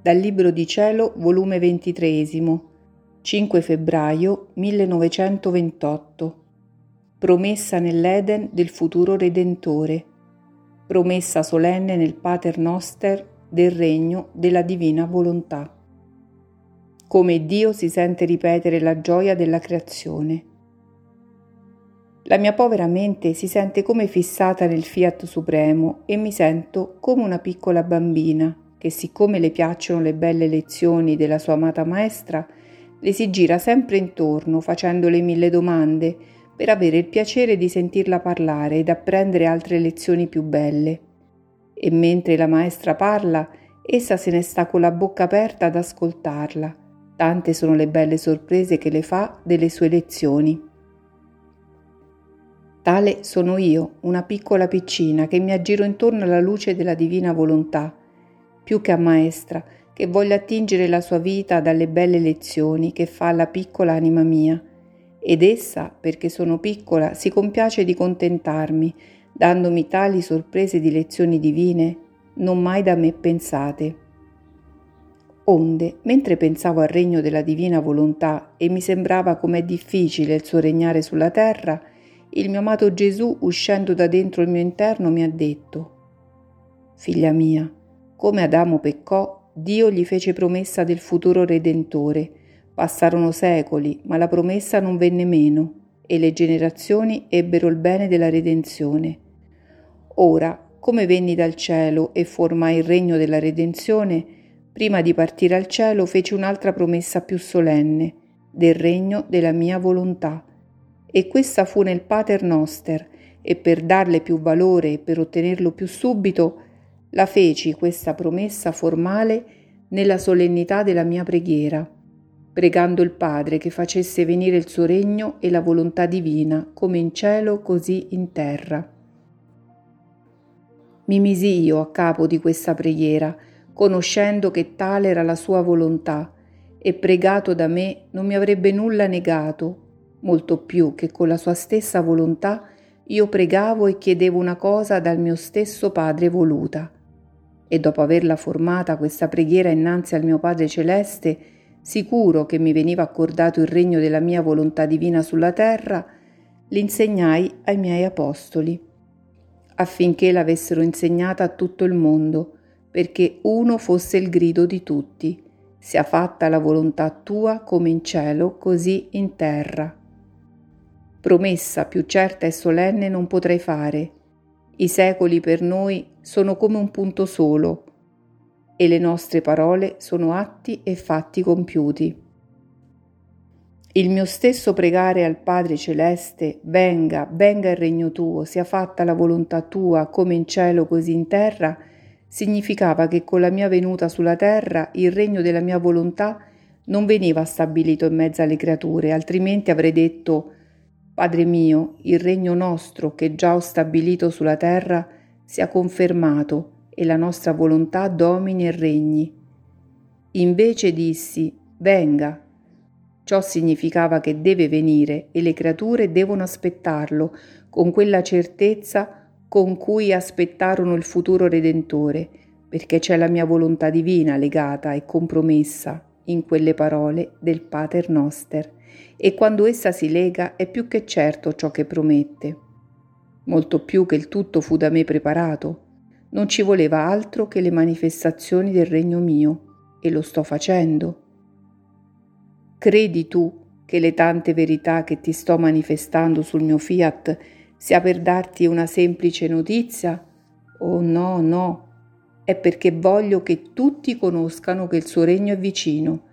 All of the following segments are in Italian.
Dal Libro di Cielo, volume 23, 5 febbraio 1928. Promessa nell'Eden del futuro Redentore. Promessa solenne nel Pater Noster del regno della divina volontà. Come Dio si sente ripetere la gioia della creazione. La mia povera mente si sente come fissata nel fiat supremo e mi sento come una piccola bambina che siccome le piacciono le belle lezioni della sua amata maestra, le si gira sempre intorno facendole mille domande per avere il piacere di sentirla parlare ed apprendere altre lezioni più belle. E mentre la maestra parla, essa se ne sta con la bocca aperta ad ascoltarla. Tante sono le belle sorprese che le fa delle sue lezioni. Tale sono io, una piccola piccina che mi aggiro intorno alla luce della divina volontà, più che a maestra, che voglio attingere la sua vita dalle belle lezioni che fa la piccola anima mia. Ed essa, perché sono piccola, si compiace di contentarmi, dandomi tali sorprese di lezioni divine, non mai da me pensate. Onde, mentre pensavo al regno della divina volontà e mi sembrava com'è difficile il suo regnare sulla terra, il mio amato Gesù, uscendo da dentro il mio interno, mi ha detto, Figlia mia, come Adamo peccò, Dio gli fece promessa del futuro Redentore. Passarono secoli, ma la promessa non venne meno, e le generazioni ebbero il bene della redenzione. Ora, come venni dal cielo e formai il regno della redenzione, prima di partire al cielo feci un'altra promessa più solenne, del regno della mia volontà e questa fu nel Pater Noster, e per darle più valore e per ottenerlo più subito, la feci questa promessa formale nella solennità della mia preghiera, pregando il Padre che facesse venire il suo regno e la volontà divina, come in cielo così in terra. Mi misi io a capo di questa preghiera, conoscendo che tale era la sua volontà, e pregato da me non mi avrebbe nulla negato, molto più che con la sua stessa volontà io pregavo e chiedevo una cosa dal mio stesso Padre voluta. E dopo averla formata questa preghiera innanzi al mio Padre Celeste, sicuro che mi veniva accordato il regno della mia volontà divina sulla terra, l'insegnai ai miei apostoli, affinché l'avessero insegnata a tutto il mondo, perché uno fosse il grido di tutti, sia fatta la volontà tua come in cielo, così in terra. Promessa più certa e solenne non potrei fare. I secoli per noi sono come un punto solo e le nostre parole sono atti e fatti compiuti. Il mio stesso pregare al Padre Celeste, venga, venga il regno tuo, sia fatta la volontà tua come in cielo così in terra, significava che con la mia venuta sulla terra il regno della mia volontà non veniva stabilito in mezzo alle creature, altrimenti avrei detto Padre mio, il regno nostro che già ho stabilito sulla terra sia confermato e la nostra volontà domini e regni. Invece dissi, venga. Ciò significava che deve venire e le creature devono aspettarlo con quella certezza con cui aspettarono il futuro Redentore, perché c'è la mia volontà divina legata e compromessa in quelle parole del Pater Noster e quando essa si lega è più che certo ciò che promette. Molto più che il tutto fu da me preparato, non ci voleva altro che le manifestazioni del regno mio, e lo sto facendo. Credi tu che le tante verità che ti sto manifestando sul mio fiat sia per darti una semplice notizia? Oh no, no, è perché voglio che tutti conoscano che il suo regno è vicino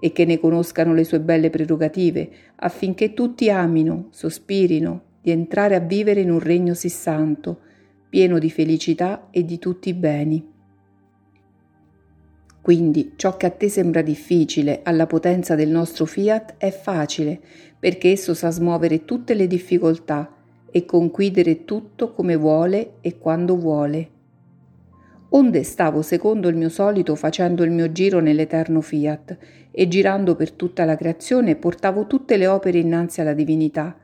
e che ne conoscano le sue belle prerogative, affinché tutti amino, sospirino di entrare a vivere in un regno sì santo, pieno di felicità e di tutti i beni. Quindi ciò che a te sembra difficile alla potenza del nostro fiat è facile, perché esso sa smuovere tutte le difficoltà e conquidere tutto come vuole e quando vuole. Onde stavo secondo il mio solito facendo il mio giro nell'eterno fiat e girando per tutta la creazione portavo tutte le opere innanzi alla divinità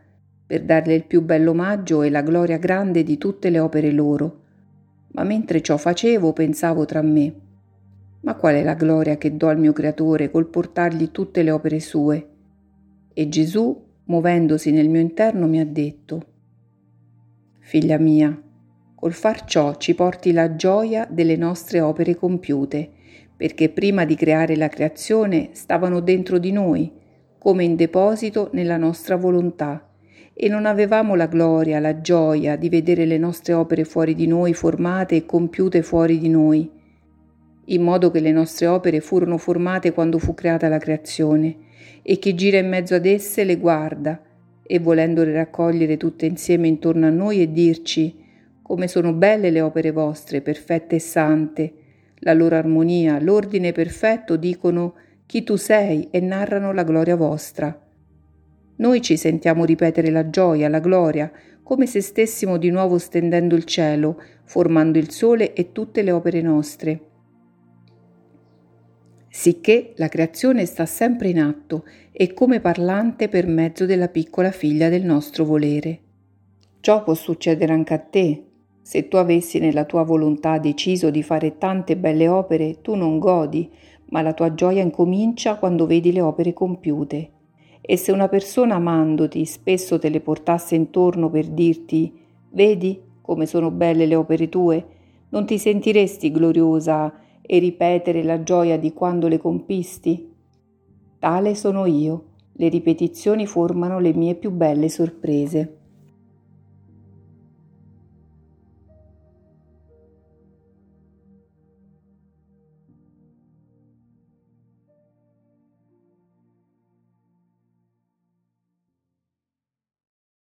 per darle il più bello omaggio e la gloria grande di tutte le opere loro. Ma mentre ciò facevo pensavo tra me, Ma qual è la gloria che do al mio Creatore col portargli tutte le opere sue? E Gesù, muovendosi nel mio interno, mi ha detto, Figlia mia, col far ciò ci porti la gioia delle nostre opere compiute, perché prima di creare la creazione stavano dentro di noi, come in deposito nella nostra volontà e non avevamo la gloria, la gioia di vedere le nostre opere fuori di noi formate e compiute fuori di noi, in modo che le nostre opere furono formate quando fu creata la creazione, e chi gira in mezzo ad esse le guarda, e volendole raccogliere tutte insieme intorno a noi e dirci come sono belle le opere vostre, perfette e sante, la loro armonia, l'ordine perfetto dicono chi tu sei e narrano la gloria vostra. Noi ci sentiamo ripetere la gioia, la gloria, come se stessimo di nuovo stendendo il cielo, formando il sole e tutte le opere nostre. Sicché la creazione sta sempre in atto e come parlante per mezzo della piccola figlia del nostro volere. Ciò può succedere anche a te. Se tu avessi nella tua volontà deciso di fare tante belle opere, tu non godi, ma la tua gioia incomincia quando vedi le opere compiute. E se una persona amandoti spesso te le portasse intorno per dirti vedi come sono belle le opere tue, non ti sentiresti gloriosa e ripetere la gioia di quando le compisti? Tale sono io, le ripetizioni formano le mie più belle sorprese.